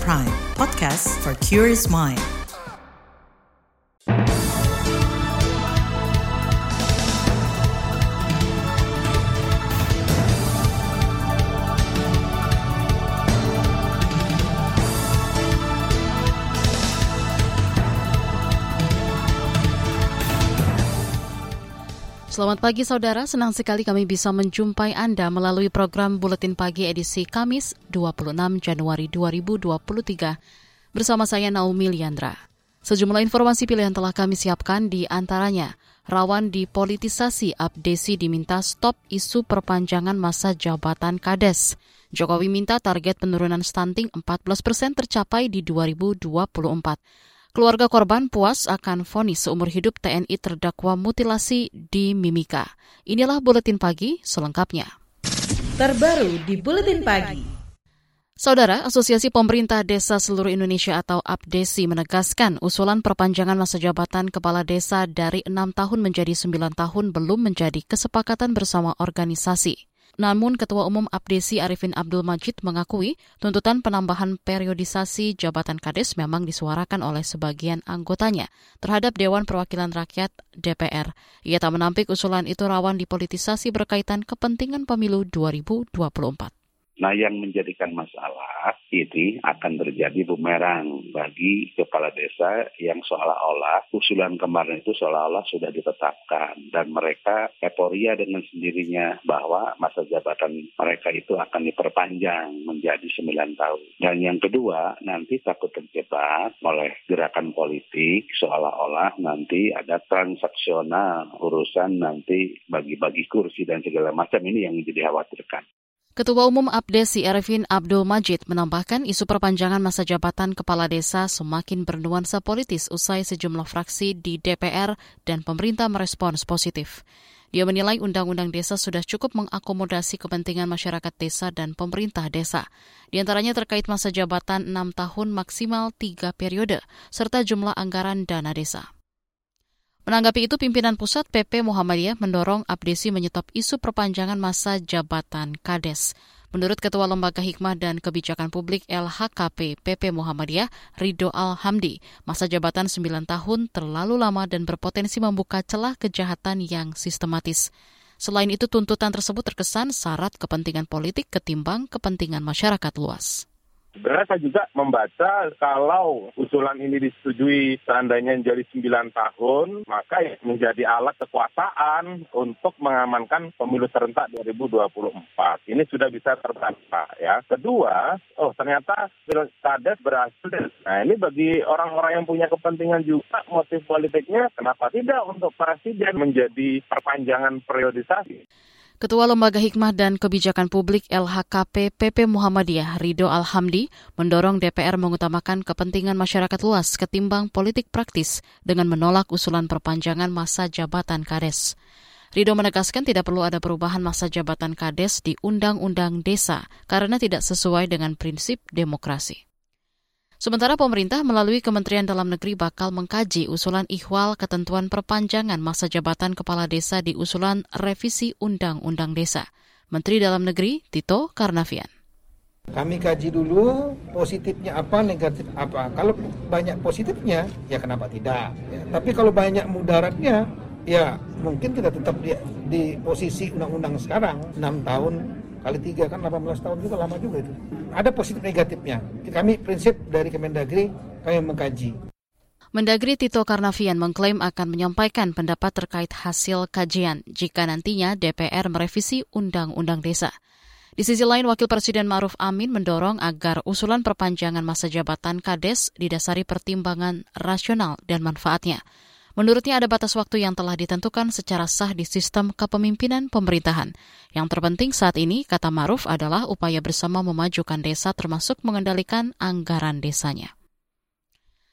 Prime, podcast for curious mind. Selamat pagi saudara, senang sekali kami bisa menjumpai Anda melalui program Buletin Pagi edisi Kamis 26 Januari 2023 bersama saya Naomi Liandra. Sejumlah informasi pilihan telah kami siapkan di antaranya rawan dipolitisasi Abdesi diminta stop isu perpanjangan masa jabatan Kades. Jokowi minta target penurunan stunting 14 persen tercapai di 2024. Keluarga korban puas akan vonis seumur hidup TNI terdakwa mutilasi di Mimika. Inilah buletin pagi selengkapnya. Terbaru di buletin pagi. Saudara, Asosiasi Pemerintah Desa Seluruh Indonesia atau APDESI menegaskan usulan perpanjangan masa jabatan kepala desa dari enam tahun menjadi sembilan tahun belum menjadi kesepakatan bersama organisasi. Namun Ketua Umum Abdesi Arifin Abdul Majid mengakui tuntutan penambahan periodisasi jabatan Kades memang disuarakan oleh sebagian anggotanya terhadap Dewan Perwakilan Rakyat DPR. Ia tak menampik usulan itu rawan dipolitisasi berkaitan kepentingan pemilu 2024. Nah, yang menjadikan masalah ini akan terjadi bumerang bagi kepala desa yang seolah-olah usulan kemarin itu seolah-olah sudah ditetapkan dan mereka eporia dengan sendirinya bahwa masa jabatan mereka itu akan diperpanjang menjadi 9 tahun. Dan yang kedua, nanti takut terjebak oleh gerakan politik seolah-olah nanti ada transaksional urusan nanti bagi-bagi kursi dan segala macam ini yang jadi khawatirkan. Ketua Umum Abdesi Arifin Abdul Majid menambahkan isu perpanjangan masa jabatan kepala desa semakin bernuansa politis usai sejumlah fraksi di DPR dan pemerintah merespons positif. Dia menilai undang-undang desa sudah cukup mengakomodasi kepentingan masyarakat desa dan pemerintah desa. Di antaranya terkait masa jabatan 6 tahun maksimal 3 periode, serta jumlah anggaran dana desa. Menanggapi itu, pimpinan pusat PP Muhammadiyah mendorong Abdesi menyetop isu perpanjangan masa jabatan Kades. Menurut Ketua Lembaga Hikmah dan Kebijakan Publik LHKP PP Muhammadiyah, Ridho Alhamdi, masa jabatan 9 tahun terlalu lama dan berpotensi membuka celah kejahatan yang sistematis. Selain itu, tuntutan tersebut terkesan syarat kepentingan politik ketimbang kepentingan masyarakat luas. Sebenarnya saya juga membaca kalau usulan ini disetujui seandainya menjadi 9 tahun, maka ya menjadi alat kekuasaan untuk mengamankan pemilu serentak 2024. Ini sudah bisa terbaca ya. Kedua, oh ternyata Pilkades berhasil. Nah ini bagi orang-orang yang punya kepentingan juga motif politiknya, kenapa tidak untuk presiden menjadi perpanjangan periodisasi? Ketua Lembaga Hikmah dan Kebijakan Publik LHKP PP Muhammadiyah Rido Alhamdi mendorong DPR mengutamakan kepentingan masyarakat luas ketimbang politik praktis dengan menolak usulan perpanjangan masa jabatan Kades. Rido menegaskan tidak perlu ada perubahan masa jabatan Kades di Undang-Undang Desa karena tidak sesuai dengan prinsip demokrasi. Sementara pemerintah melalui Kementerian Dalam Negeri bakal mengkaji usulan ihwal ketentuan perpanjangan masa jabatan kepala desa di usulan revisi Undang-Undang Desa. Menteri Dalam Negeri Tito Karnavian. Kami kaji dulu positifnya apa, negatif apa. Kalau banyak positifnya, ya kenapa tidak? Ya, tapi kalau banyak mudaratnya, ya mungkin kita tetap di, di posisi undang-undang sekarang, 6 tahun kali tiga kan 18 tahun juga lama juga itu. Ada positif negatifnya. Kami prinsip dari Kemendagri kami mengkaji. Mendagri Tito Karnavian mengklaim akan menyampaikan pendapat terkait hasil kajian jika nantinya DPR merevisi Undang-Undang Desa. Di sisi lain, Wakil Presiden Maruf Amin mendorong agar usulan perpanjangan masa jabatan Kades didasari pertimbangan rasional dan manfaatnya. Menurutnya ada batas waktu yang telah ditentukan secara sah di sistem kepemimpinan pemerintahan. Yang terpenting saat ini, kata Maruf, adalah upaya bersama memajukan desa termasuk mengendalikan anggaran desanya.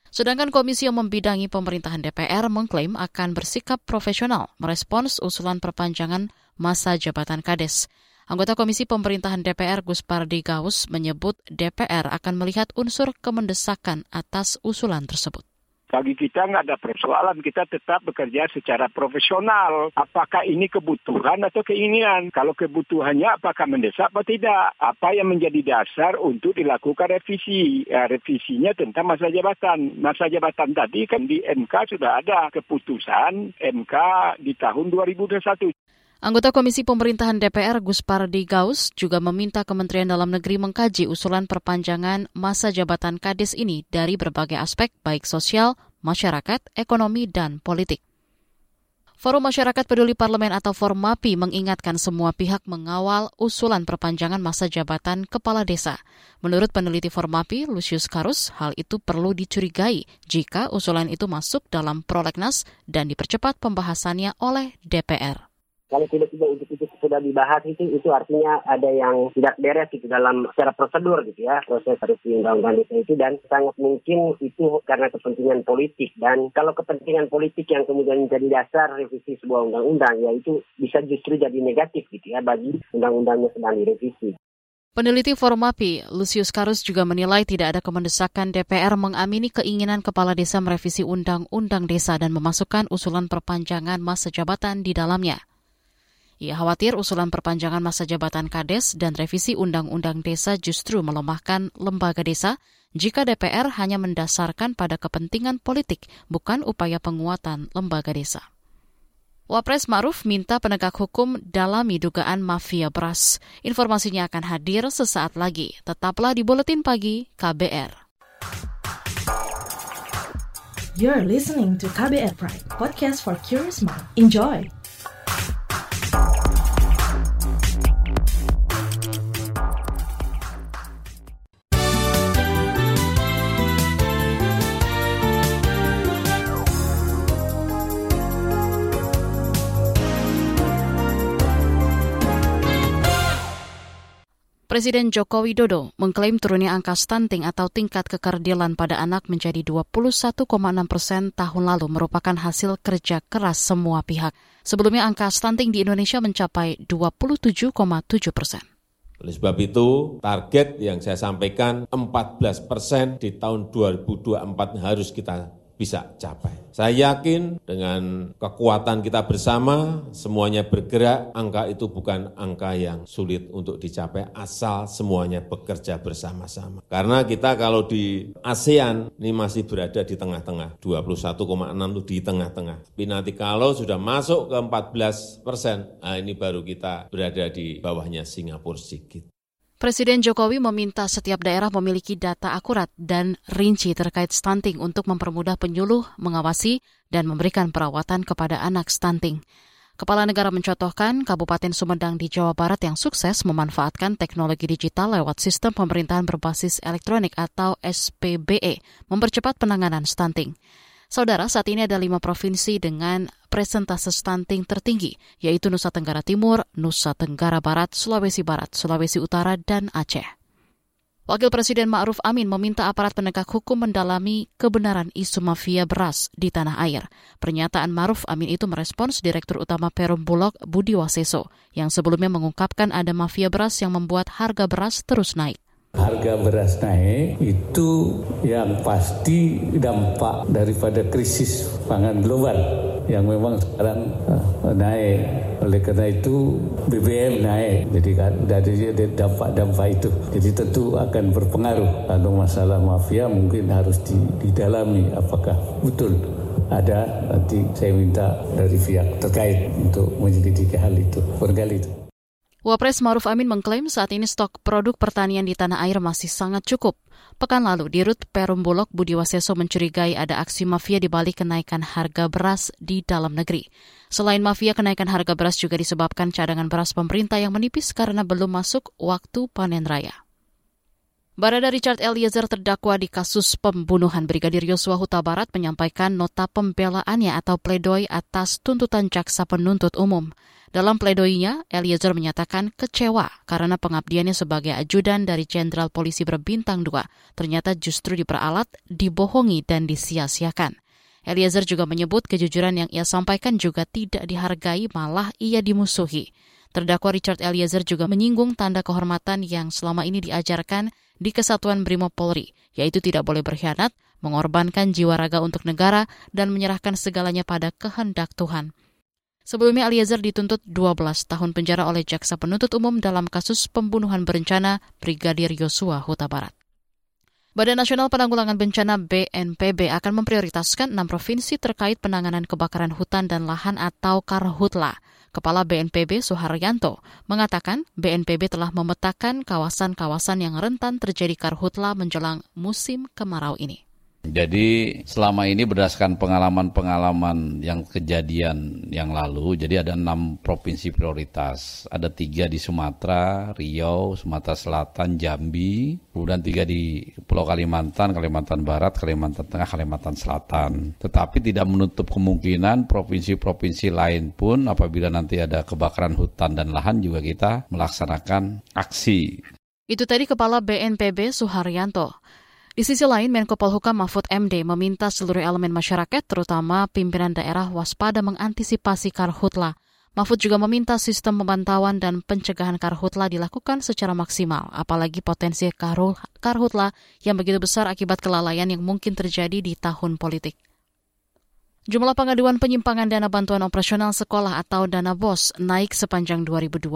Sedangkan komisi yang membidangi pemerintahan DPR mengklaim akan bersikap profesional merespons usulan perpanjangan masa jabatan Kades. Anggota Komisi Pemerintahan DPR Gus Pardi Gaus menyebut DPR akan melihat unsur kemendesakan atas usulan tersebut Bagi kita nggak ada persoalan, kita tetap bekerja secara profesional. Apakah ini kebutuhan atau keinginan? Kalau kebutuhannya apakah mendesak atau tidak? Apa yang menjadi dasar untuk dilakukan revisi? Ya, revisinya tentang masa jabatan. Masa jabatan tadi kan di MK sudah ada keputusan MK di tahun 2021. Anggota Komisi Pemerintahan DPR Gus Pardi Gaus juga meminta Kementerian Dalam Negeri mengkaji usulan perpanjangan masa jabatan Kades ini dari berbagai aspek baik sosial, masyarakat, ekonomi, dan politik. Forum Masyarakat Peduli Parlemen atau Formapi mengingatkan semua pihak mengawal usulan perpanjangan masa jabatan kepala desa. Menurut peneliti Formapi, Lucius Karus, hal itu perlu dicurigai jika usulan itu masuk dalam prolegnas dan dipercepat pembahasannya oleh DPR. Kalau tiba-tiba untuk itu sudah dibahas itu, itu artinya ada yang tidak beres gitu dalam secara prosedur gitu ya, proses revisi undang-undang itu dan sangat mungkin itu karena kepentingan politik. Dan kalau kepentingan politik yang kemudian menjadi dasar revisi sebuah undang-undang, ya itu bisa justru jadi negatif gitu ya bagi undang-undang yang sedang direvisi. Peneliti Formapi, Lucius Karus juga menilai tidak ada kemendesakan DPR mengamini keinginan kepala desa merevisi undang-undang desa dan memasukkan usulan perpanjangan masa jabatan di dalamnya. Ia khawatir usulan perpanjangan masa jabatan Kades dan revisi Undang-Undang Desa justru melemahkan lembaga desa jika DPR hanya mendasarkan pada kepentingan politik, bukan upaya penguatan lembaga desa. Wapres Maruf minta penegak hukum dalami dugaan mafia beras. Informasinya akan hadir sesaat lagi. Tetaplah di Buletin Pagi KBR. You're listening to KBR Pride, podcast for curious mind. Enjoy! Presiden Joko Widodo mengklaim turunnya angka stunting atau tingkat kekerdilan pada anak menjadi 21,6 persen tahun lalu merupakan hasil kerja keras semua pihak. Sebelumnya angka stunting di Indonesia mencapai 27,7 persen. Oleh sebab itu, target yang saya sampaikan 14 persen di tahun 2024 harus kita bisa capai. Saya yakin dengan kekuatan kita bersama, semuanya bergerak, angka itu bukan angka yang sulit untuk dicapai asal semuanya bekerja bersama-sama. Karena kita kalau di ASEAN ini masih berada di tengah-tengah, 21,6 itu di tengah-tengah. Tapi nanti kalau sudah masuk ke 14 persen, nah ini baru kita berada di bawahnya Singapura sedikit. Presiden Jokowi meminta setiap daerah memiliki data akurat dan rinci terkait stunting untuk mempermudah penyuluh, mengawasi, dan memberikan perawatan kepada anak stunting. Kepala negara mencontohkan Kabupaten Sumedang di Jawa Barat yang sukses memanfaatkan teknologi digital lewat sistem pemerintahan berbasis elektronik atau SPBE, mempercepat penanganan stunting. Saudara, saat ini ada lima provinsi dengan presentase stunting tertinggi, yaitu Nusa Tenggara Timur, Nusa Tenggara Barat, Sulawesi Barat, Sulawesi Utara, dan Aceh. Wakil Presiden Ma'ruf Amin meminta aparat penegak hukum mendalami kebenaran isu mafia beras di tanah air. Pernyataan Ma'ruf Amin itu merespons Direktur Utama Perum Bulog Budi Waseso, yang sebelumnya mengungkapkan ada mafia beras yang membuat harga beras terus naik. Harga beras naik itu yang pasti dampak daripada krisis pangan global yang memang sekarang uh, naik. Oleh karena itu BBM naik. Jadi kan dari dampak-dampak itu. Jadi tentu akan berpengaruh. Kalau masalah mafia mungkin harus didalami apakah betul ada nanti saya minta dari pihak terkait untuk menyelidiki hal itu. Barangkali itu. Wapres Maruf Amin mengklaim saat ini stok produk pertanian di tanah air masih sangat cukup. Pekan lalu, di Rut Perum Bulog Budi Waseso mencurigai ada aksi mafia di balik kenaikan harga beras di dalam negeri. Selain mafia, kenaikan harga beras juga disebabkan cadangan beras pemerintah yang menipis karena belum masuk waktu panen raya. Barada Richard Eliezer terdakwa di kasus pembunuhan Brigadir Yosua Huta Barat menyampaikan nota pembelaannya atau pledoi atas tuntutan jaksa penuntut umum. Dalam pledoinya, Eliezer menyatakan kecewa karena pengabdiannya sebagai ajudan dari Jenderal Polisi berbintang 2 ternyata justru diperalat, dibohongi, dan disia-siakan. Eliezer juga menyebut kejujuran yang ia sampaikan juga tidak dihargai, malah ia dimusuhi. Terdakwa Richard Eliezer juga menyinggung tanda kehormatan yang selama ini diajarkan di Kesatuan Brimob Polri, yaitu tidak boleh berkhianat, mengorbankan jiwa raga untuk negara, dan menyerahkan segalanya pada kehendak Tuhan. Sebelumnya Eliezer dituntut 12 tahun penjara oleh jaksa penuntut umum dalam kasus pembunuhan berencana Brigadir Yosua Huta Barat. Badan Nasional Penanggulangan Bencana BNPB akan memprioritaskan enam provinsi terkait penanganan kebakaran hutan dan lahan atau karhutla. Kepala BNPB Suharyanto mengatakan BNPB telah memetakan kawasan-kawasan yang rentan terjadi karhutla menjelang musim kemarau ini. Jadi selama ini berdasarkan pengalaman-pengalaman yang kejadian yang lalu, jadi ada enam provinsi prioritas. Ada tiga di Sumatera, Riau, Sumatera Selatan, Jambi, kemudian tiga di Pulau Kalimantan, Kalimantan Barat, Kalimantan Tengah, Kalimantan Selatan. Tetapi tidak menutup kemungkinan provinsi-provinsi lain pun apabila nanti ada kebakaran hutan dan lahan juga kita melaksanakan aksi. Itu tadi Kepala BNPB Suharyanto. Di sisi lain, Menko Polhukam Mahfud MD meminta seluruh elemen masyarakat, terutama pimpinan daerah, waspada mengantisipasi karhutla. Mahfud juga meminta sistem pemantauan dan pencegahan karhutla dilakukan secara maksimal, apalagi potensi karhutla yang begitu besar akibat kelalaian yang mungkin terjadi di tahun politik. Jumlah pengaduan penyimpangan dana bantuan operasional sekolah atau dana BOS naik sepanjang 2022.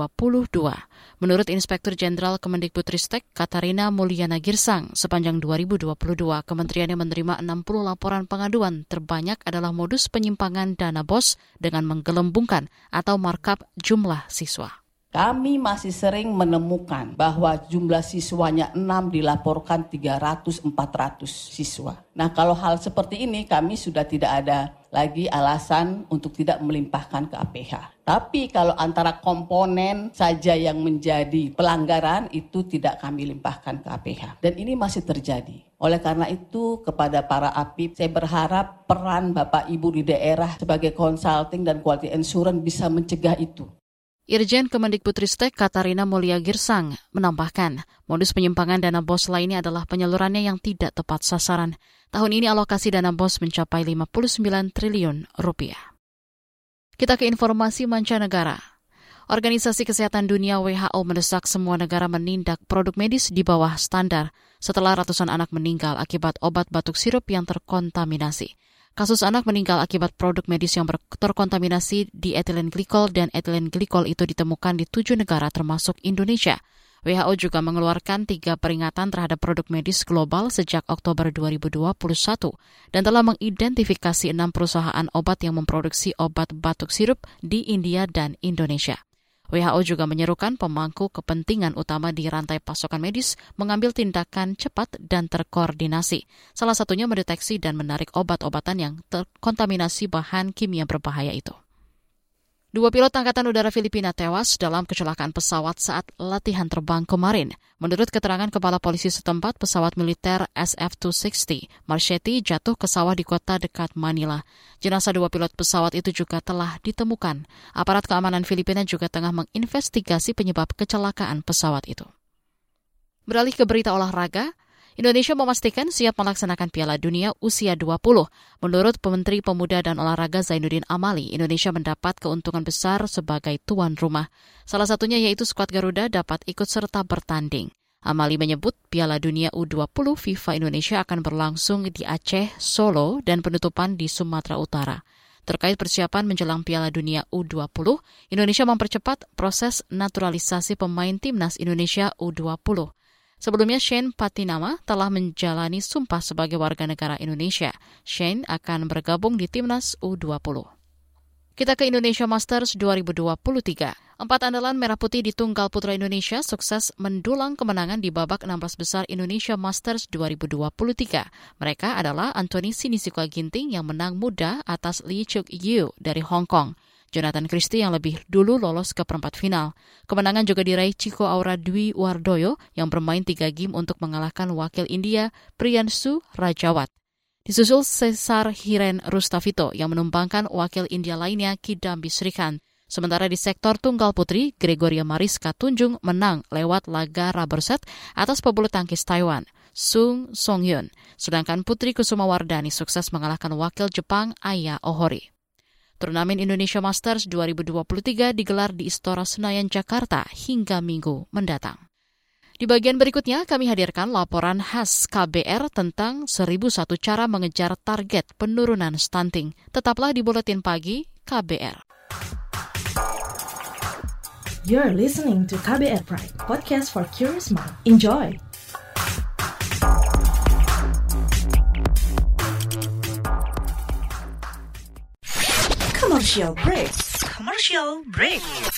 Menurut Inspektur Jenderal Kemendikbudristek Katarina Mulyana Girsang, sepanjang 2022 kementeriannya menerima 60 laporan pengaduan. Terbanyak adalah modus penyimpangan dana BOS dengan menggelembungkan atau markup jumlah siswa. Kami masih sering menemukan bahwa jumlah siswanya 6 dilaporkan 300-400 siswa. Nah kalau hal seperti ini kami sudah tidak ada lagi alasan untuk tidak melimpahkan ke APH. Tapi kalau antara komponen saja yang menjadi pelanggaran itu tidak kami limpahkan ke APH. Dan ini masih terjadi. Oleh karena itu kepada para APIP saya berharap peran Bapak Ibu di daerah sebagai consulting dan quality insurance bisa mencegah itu. Irjen Kemendikbudristek Katarina Mulia Girsang menambahkan, modus penyimpangan dana BOS lainnya adalah penyalurannya yang tidak tepat sasaran. Tahun ini alokasi dana BOS mencapai 59 triliun rupiah. Kita ke informasi mancanegara. Organisasi Kesehatan Dunia WHO mendesak semua negara menindak produk medis di bawah standar setelah ratusan anak meninggal akibat obat batuk sirup yang terkontaminasi. Kasus anak meninggal akibat produk medis yang terkontaminasi di etilen glikol dan etilen glikol itu ditemukan di tujuh negara termasuk Indonesia. WHO juga mengeluarkan tiga peringatan terhadap produk medis global sejak Oktober 2021 dan telah mengidentifikasi enam perusahaan obat yang memproduksi obat batuk sirup di India dan Indonesia. WHO juga menyerukan pemangku kepentingan utama di rantai pasokan medis mengambil tindakan cepat dan terkoordinasi, salah satunya mendeteksi dan menarik obat-obatan yang terkontaminasi bahan kimia berbahaya itu. Dua pilot Angkatan Udara Filipina tewas dalam kecelakaan pesawat saat latihan terbang kemarin. Menurut keterangan Kepala Polisi setempat, pesawat militer SF-260 Marchetti jatuh ke sawah di kota dekat Manila. Jenazah dua pilot pesawat itu juga telah ditemukan. Aparat keamanan Filipina juga tengah menginvestigasi penyebab kecelakaan pesawat itu. Beralih ke berita olahraga, Indonesia memastikan siap melaksanakan Piala Dunia usia 20. Menurut Pementeri Pemuda dan Olahraga Zainuddin Amali, Indonesia mendapat keuntungan besar sebagai tuan rumah. Salah satunya yaitu skuad Garuda dapat ikut serta bertanding. Amali menyebut Piala Dunia U20 FIFA Indonesia akan berlangsung di Aceh, Solo, dan penutupan di Sumatera Utara. Terkait persiapan menjelang Piala Dunia U20, Indonesia mempercepat proses naturalisasi pemain timnas Indonesia U20. Sebelumnya Shane Patinama telah menjalani sumpah sebagai warga negara Indonesia. Shane akan bergabung di timnas U20. Kita ke Indonesia Masters 2023. Empat andalan merah putih di tunggal putra Indonesia sukses mendulang kemenangan di babak 16 besar Indonesia Masters 2023. Mereka adalah Anthony Sinisuka Ginting yang menang muda atas Lee Chuk Yu dari Hong Kong. Jonathan Christie yang lebih dulu lolos ke perempat final. Kemenangan juga diraih Chico Aura Dwi Wardoyo yang bermain tiga game untuk mengalahkan wakil India Priyansu Rajawat. Disusul Cesar Hiren Rustavito yang menumpangkan wakil India lainnya Kidambi Srikan. Sementara di sektor tunggal putri, Gregoria Mariska Tunjung menang lewat laga rubber set atas pebulu tangkis Taiwan, Sung Song-hyun. Sedangkan Putri Kusuma Wardani sukses mengalahkan wakil Jepang Aya Ohori. Turnamen Indonesia Masters 2023 digelar di Istora Senayan, Jakarta hingga minggu mendatang. Di bagian berikutnya kami hadirkan laporan khas KBR tentang 1001 cara mengejar target penurunan stunting. Tetaplah di Buletin Pagi KBR. You're listening to KBR Pride, podcast for curious mind. Enjoy! Commercial break. Commercial break.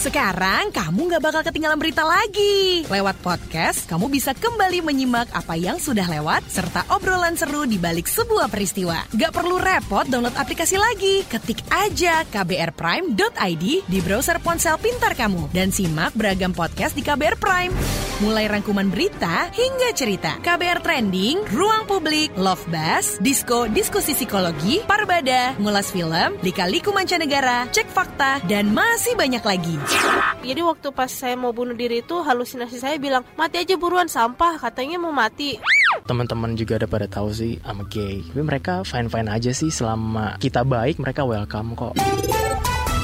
Sekarang kamu nggak bakal ketinggalan berita lagi. Lewat podcast, kamu bisa kembali menyimak apa yang sudah lewat serta obrolan seru di balik sebuah peristiwa. Gak perlu repot download aplikasi lagi. Ketik aja kbrprime.id di browser ponsel pintar kamu dan simak beragam podcast di KBR Prime. Mulai rangkuman berita hingga cerita. KBR Trending, Ruang Publik, Love Buzz, Disko, Diskusi Psikologi, Parbada, Ngulas Film, Lika-Liku Mancanegara, Cek Fakta, dan masih banyak lagi. Jadi waktu pas saya mau bunuh diri itu halusinasi saya bilang mati aja buruan sampah katanya mau mati. Teman-teman juga ada pada tahu sih I'm gay. Tapi mereka fine-fine aja sih selama kita baik mereka welcome kok.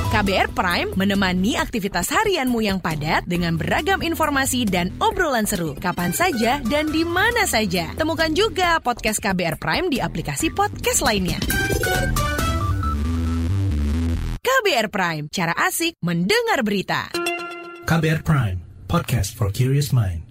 KBR Prime menemani aktivitas harianmu yang padat dengan beragam informasi dan obrolan seru. Kapan saja dan di mana saja. Temukan juga podcast KBR Prime di aplikasi podcast lainnya. KBR Prime, cara asik mendengar berita. KBR Prime, podcast for curious mind.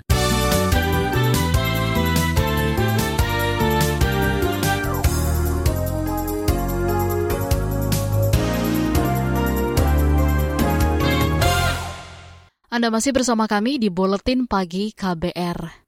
Anda masih bersama kami di Buletin Pagi KBR.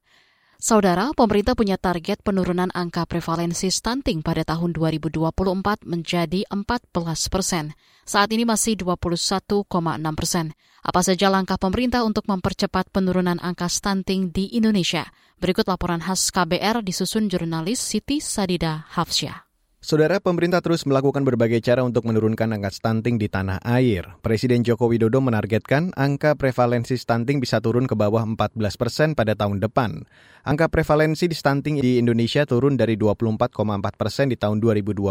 Saudara, pemerintah punya target penurunan angka prevalensi stunting pada tahun 2024 menjadi 14 persen. Saat ini masih 21,6 persen. Apa saja langkah pemerintah untuk mempercepat penurunan angka stunting di Indonesia? Berikut laporan khas KBR disusun jurnalis Siti Sadida Hafsyah. Saudara pemerintah terus melakukan berbagai cara untuk menurunkan angka stunting di tanah air. Presiden Joko Widodo menargetkan angka prevalensi stunting bisa turun ke bawah 14 persen pada tahun depan. Angka prevalensi di stunting di Indonesia turun dari 24,4 persen di tahun 2021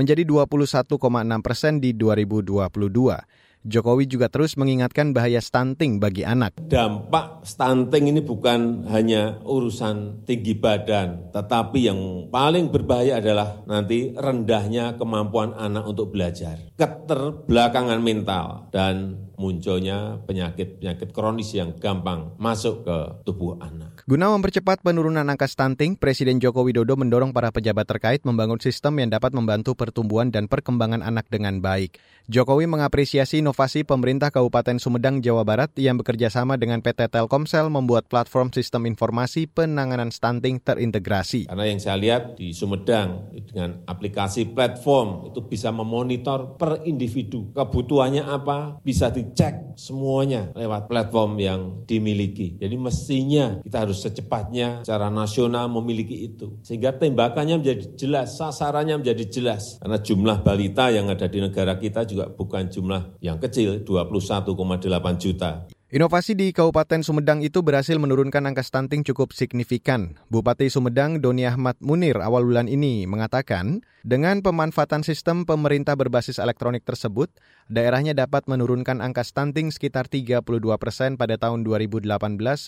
menjadi 21,6 persen di 2022. Jokowi juga terus mengingatkan bahaya stunting bagi anak. Dampak stunting ini bukan hanya urusan tinggi badan, tetapi yang paling berbahaya adalah nanti rendahnya kemampuan anak untuk belajar, keterbelakangan mental, dan munculnya penyakit-penyakit kronis yang gampang masuk ke tubuh anak. Guna mempercepat penurunan angka stunting, Presiden Joko Widodo mendorong para pejabat terkait membangun sistem yang dapat membantu pertumbuhan dan perkembangan anak dengan baik. Jokowi mengapresiasi inovasi pemerintah Kabupaten Sumedang, Jawa Barat yang bekerja sama dengan PT Telkomsel membuat platform sistem informasi penanganan stunting terintegrasi. Karena yang saya lihat di Sumedang dengan aplikasi platform itu bisa memonitor per individu kebutuhannya apa, bisa di dicek semuanya lewat platform yang dimiliki. Jadi mestinya kita harus secepatnya secara nasional memiliki itu. Sehingga tembakannya menjadi jelas, sasarannya menjadi jelas. Karena jumlah balita yang ada di negara kita juga bukan jumlah yang kecil, 21,8 juta. Inovasi di Kabupaten Sumedang itu berhasil menurunkan angka stunting cukup signifikan. Bupati Sumedang Doni Ahmad Munir awal bulan ini mengatakan, dengan pemanfaatan sistem pemerintah berbasis elektronik tersebut, daerahnya dapat menurunkan angka stunting sekitar 32 persen pada tahun 2018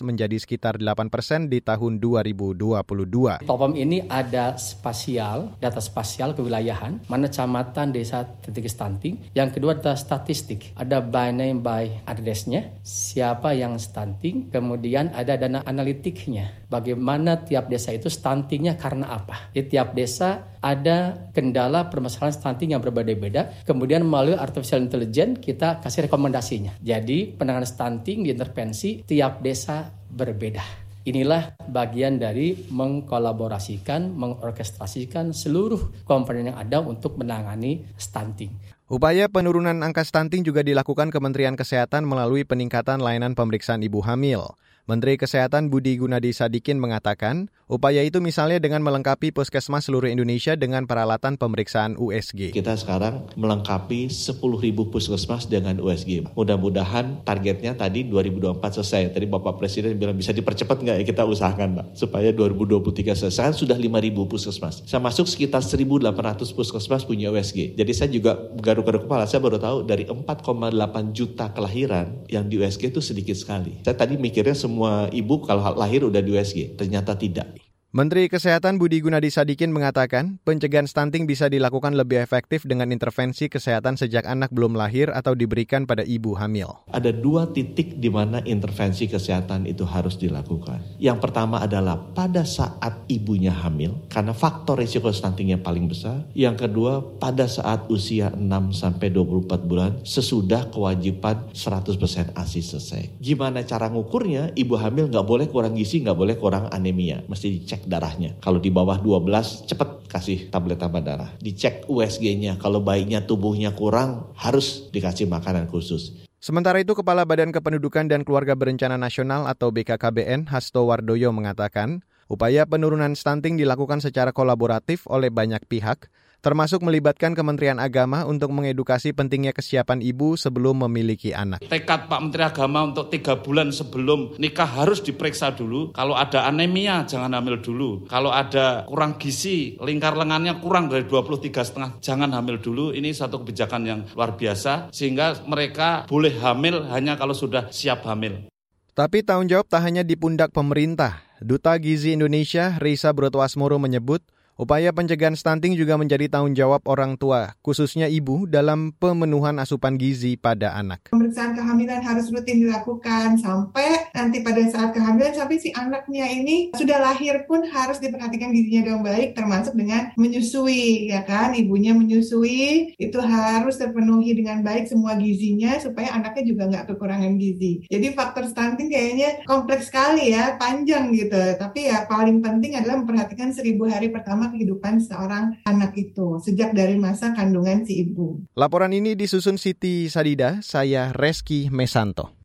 menjadi sekitar 8 persen di tahun 2022. Topom ini ada spasial, data spasial kewilayahan, mana camatan desa titik stunting. Yang kedua adalah statistik, ada by name by address-nya, siapa yang stunting, kemudian ada dana analitiknya. Bagaimana tiap desa itu stuntingnya karena apa? Di tiap desa ada kendala permasalahan stunting yang berbeda-beda. Kemudian melalui artificial intelligence kita kasih rekomendasinya. Jadi penanganan stunting di intervensi tiap desa berbeda. Inilah bagian dari mengkolaborasikan, mengorkestrasikan seluruh komponen yang ada untuk menangani stunting. Upaya penurunan angka stunting juga dilakukan Kementerian Kesehatan melalui peningkatan layanan pemeriksaan ibu hamil. Menteri Kesehatan Budi Gunadi Sadikin mengatakan, upaya itu misalnya dengan melengkapi puskesmas seluruh Indonesia dengan peralatan pemeriksaan USG. Kita sekarang melengkapi 10.000 puskesmas dengan USG. Mudah-mudahan targetnya tadi 2024 selesai. Tadi Bapak Presiden bilang bisa dipercepat nggak ya kita usahakan Pak. Supaya 2023 selesai. Sudah 5.000 puskesmas. Saya masuk sekitar 1.800 puskesmas punya USG. Jadi saya juga garuk garuk-garuk kepala, saya baru tahu dari 4,8 juta kelahiran yang di USG itu sedikit sekali. Saya tadi mikirnya semua ibu kalau lahir udah di USG, ternyata tidak. Menteri Kesehatan Budi Gunadi Sadikin mengatakan pencegahan stunting bisa dilakukan lebih efektif dengan intervensi kesehatan sejak anak belum lahir atau diberikan pada ibu hamil. Ada dua titik di mana intervensi kesehatan itu harus dilakukan. Yang pertama adalah pada saat ibunya hamil, karena faktor risiko stuntingnya paling besar. Yang kedua, pada saat usia 6 sampai 24 bulan sesudah kewajiban 100% ASI selesai. Gimana cara ngukurnya? Ibu hamil nggak boleh kurang gizi, nggak boleh kurang anemia. Mesti dicek dicek darahnya. Kalau di bawah 12 cepet kasih tablet tambah darah. Dicek USG-nya. Kalau bayinya tubuhnya kurang harus dikasih makanan khusus. Sementara itu, Kepala Badan Kependudukan dan Keluarga Berencana Nasional atau BKKBN, Hasto Wardoyo mengatakan, upaya penurunan stunting dilakukan secara kolaboratif oleh banyak pihak, termasuk melibatkan Kementerian Agama untuk mengedukasi pentingnya kesiapan ibu sebelum memiliki anak. Tekad Pak Menteri Agama untuk tiga bulan sebelum nikah harus diperiksa dulu. Kalau ada anemia jangan hamil dulu. Kalau ada kurang gizi, lingkar lengannya kurang dari 23 setengah, jangan hamil dulu. Ini satu kebijakan yang luar biasa sehingga mereka boleh hamil hanya kalau sudah siap hamil. Tapi tanggung jawab tak hanya di pundak pemerintah. Duta Gizi Indonesia, Risa Brotwasmoro menyebut, Upaya pencegahan stunting juga menjadi tanggung jawab orang tua, khususnya ibu, dalam pemenuhan asupan gizi pada anak. Pemeriksaan kehamilan harus rutin dilakukan sampai nanti pada saat kehamilan sampai si anaknya ini sudah lahir pun harus diperhatikan gizinya dengan baik, termasuk dengan menyusui, ya kan? Ibunya menyusui itu harus terpenuhi dengan baik semua gizinya supaya anaknya juga nggak kekurangan gizi. Jadi faktor stunting kayaknya kompleks sekali ya, panjang gitu. Tapi ya paling penting adalah memperhatikan seribu hari pertama kehidupan seorang anak itu sejak dari masa kandungan si ibu. Laporan ini disusun Siti Sadida, saya Reski Mesanto.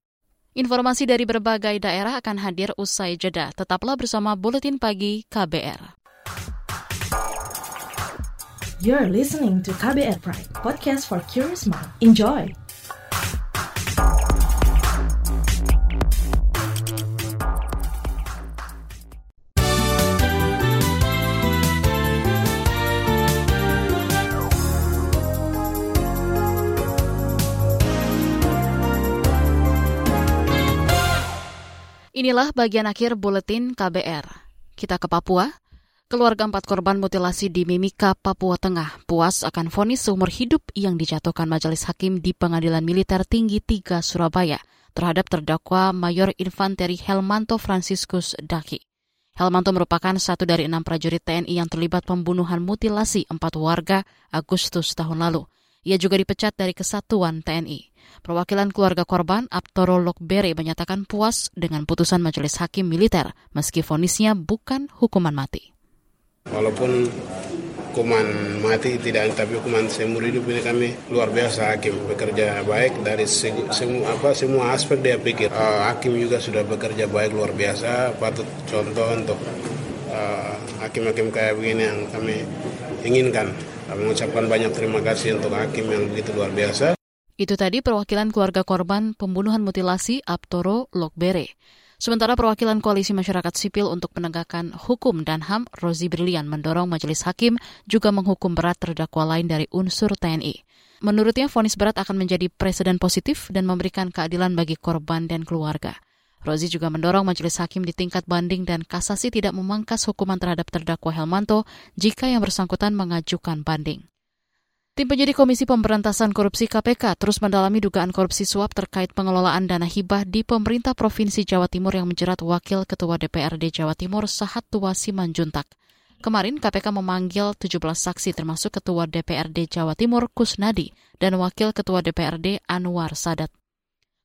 Informasi dari berbagai daerah akan hadir usai jeda. Tetaplah bersama Buletin Pagi KBR. You're listening to KBR Pride, podcast for curious mind. Enjoy! Inilah bagian akhir buletin KBR. Kita ke Papua. Keluarga empat korban mutilasi di Mimika, Papua Tengah puas akan vonis seumur hidup yang dijatuhkan Majelis Hakim di Pengadilan Militer Tinggi 3 Surabaya terhadap terdakwa Mayor Infanteri Helmanto Franciscus Daki. Helmanto merupakan satu dari enam prajurit TNI yang terlibat pembunuhan mutilasi empat warga Agustus tahun lalu. Ia juga dipecat dari kesatuan TNI. Perwakilan keluarga korban, Aptoro Lokbere, menyatakan puas dengan putusan majelis hakim militer, meski vonisnya bukan hukuman mati. Walaupun hukuman mati tidak, tapi hukuman seumur hidup ini kami luar biasa hakim bekerja baik dari semua apa semua aspek dia pikir. Uh, hakim juga sudah bekerja baik luar biasa, patut contoh untuk uh, hakim-hakim kayak begini yang kami inginkan. Kami mengucapkan banyak terima kasih untuk hakim yang begitu luar biasa. Itu tadi perwakilan keluarga korban pembunuhan mutilasi Aptoro Lokbere. Sementara perwakilan Koalisi Masyarakat Sipil untuk Penegakan Hukum dan HAM, Rozi Brilian, mendorong majelis hakim juga menghukum berat terdakwa lain dari unsur TNI. Menurutnya, vonis berat akan menjadi presiden positif dan memberikan keadilan bagi korban dan keluarga. Rozi juga mendorong majelis hakim di tingkat banding dan kasasi tidak memangkas hukuman terhadap terdakwa Helmanto jika yang bersangkutan mengajukan banding. Tim penyidik Komisi Pemberantasan Korupsi KPK terus mendalami dugaan korupsi suap terkait pengelolaan dana hibah di pemerintah Provinsi Jawa Timur yang menjerat Wakil Ketua DPRD Jawa Timur Sahat Tua Simanjuntak. Kemarin KPK memanggil 17 saksi termasuk Ketua DPRD Jawa Timur Kusnadi dan Wakil Ketua DPRD Anwar Sadat.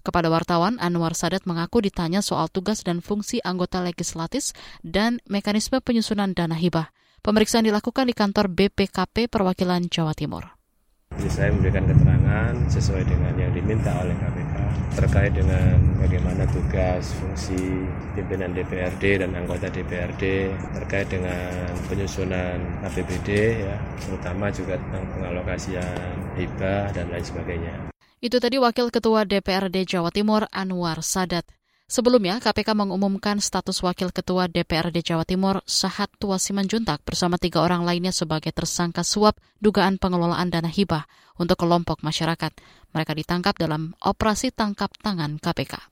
Kepada wartawan, Anwar Sadat mengaku ditanya soal tugas dan fungsi anggota legislatif dan mekanisme penyusunan dana hibah. Pemeriksaan dilakukan di kantor BPKP Perwakilan Jawa Timur. Jadi saya memberikan keterangan sesuai dengan yang diminta oleh KPK terkait dengan bagaimana tugas, fungsi pimpinan DPRD dan anggota DPRD terkait dengan penyusunan APBD ya, terutama juga tentang pengalokasian hibah dan lain sebagainya. Itu tadi Wakil Ketua DPRD Jawa Timur Anwar Sadat. Sebelumnya, KPK mengumumkan status Wakil Ketua DPRD Jawa Timur Sahat Tua Simanjuntak bersama tiga orang lainnya sebagai tersangka suap dugaan pengelolaan dana hibah untuk kelompok masyarakat. Mereka ditangkap dalam operasi tangkap tangan KPK.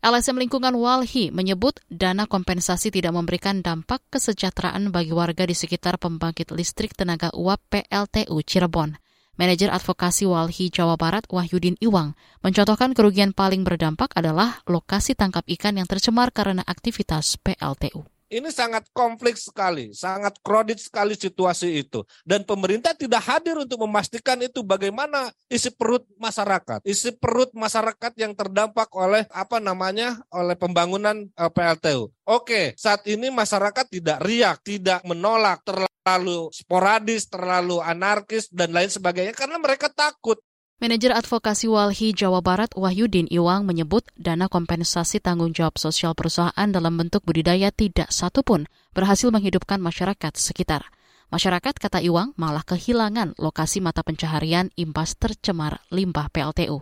LSM Lingkungan Walhi menyebut dana kompensasi tidak memberikan dampak kesejahteraan bagi warga di sekitar pembangkit listrik tenaga uap PLTU Cirebon. Manajer Advokasi Walhi Jawa Barat Wahyudin Iwang mencontohkan kerugian paling berdampak adalah lokasi tangkap ikan yang tercemar karena aktivitas PLTU. Ini sangat konflik sekali, sangat kredit sekali situasi itu. Dan pemerintah tidak hadir untuk memastikan itu bagaimana isi perut masyarakat. Isi perut masyarakat yang terdampak oleh apa namanya oleh pembangunan uh, PLTU. Oke, saat ini masyarakat tidak riak, tidak menolak, terlalu sporadis, terlalu anarkis dan lain sebagainya karena mereka takut Manajer Advokasi Walhi Jawa Barat Wahyudin Iwang menyebut dana kompensasi tanggung jawab sosial perusahaan dalam bentuk budidaya tidak satupun berhasil menghidupkan masyarakat sekitar. Masyarakat, kata Iwang, malah kehilangan lokasi mata pencaharian imbas tercemar limbah PLTU.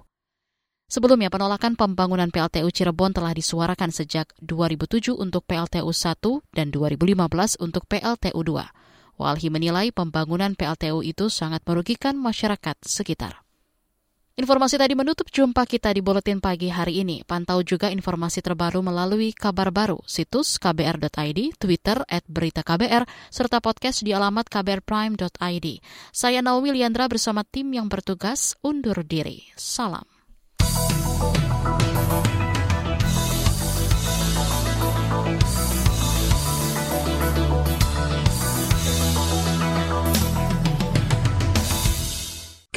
Sebelumnya, penolakan pembangunan PLTU Cirebon telah disuarakan sejak 2007 untuk PLTU 1 dan 2015 untuk PLTU 2. Walhi menilai pembangunan PLTU itu sangat merugikan masyarakat sekitar. Informasi tadi menutup jumpa kita di Buletin Pagi hari ini. Pantau juga informasi terbaru melalui kabar baru, situs kbr.id, Twitter at berita KBR, serta podcast di alamat kbrprime.id. Saya Naomi Liandra bersama tim yang bertugas undur diri. Salam.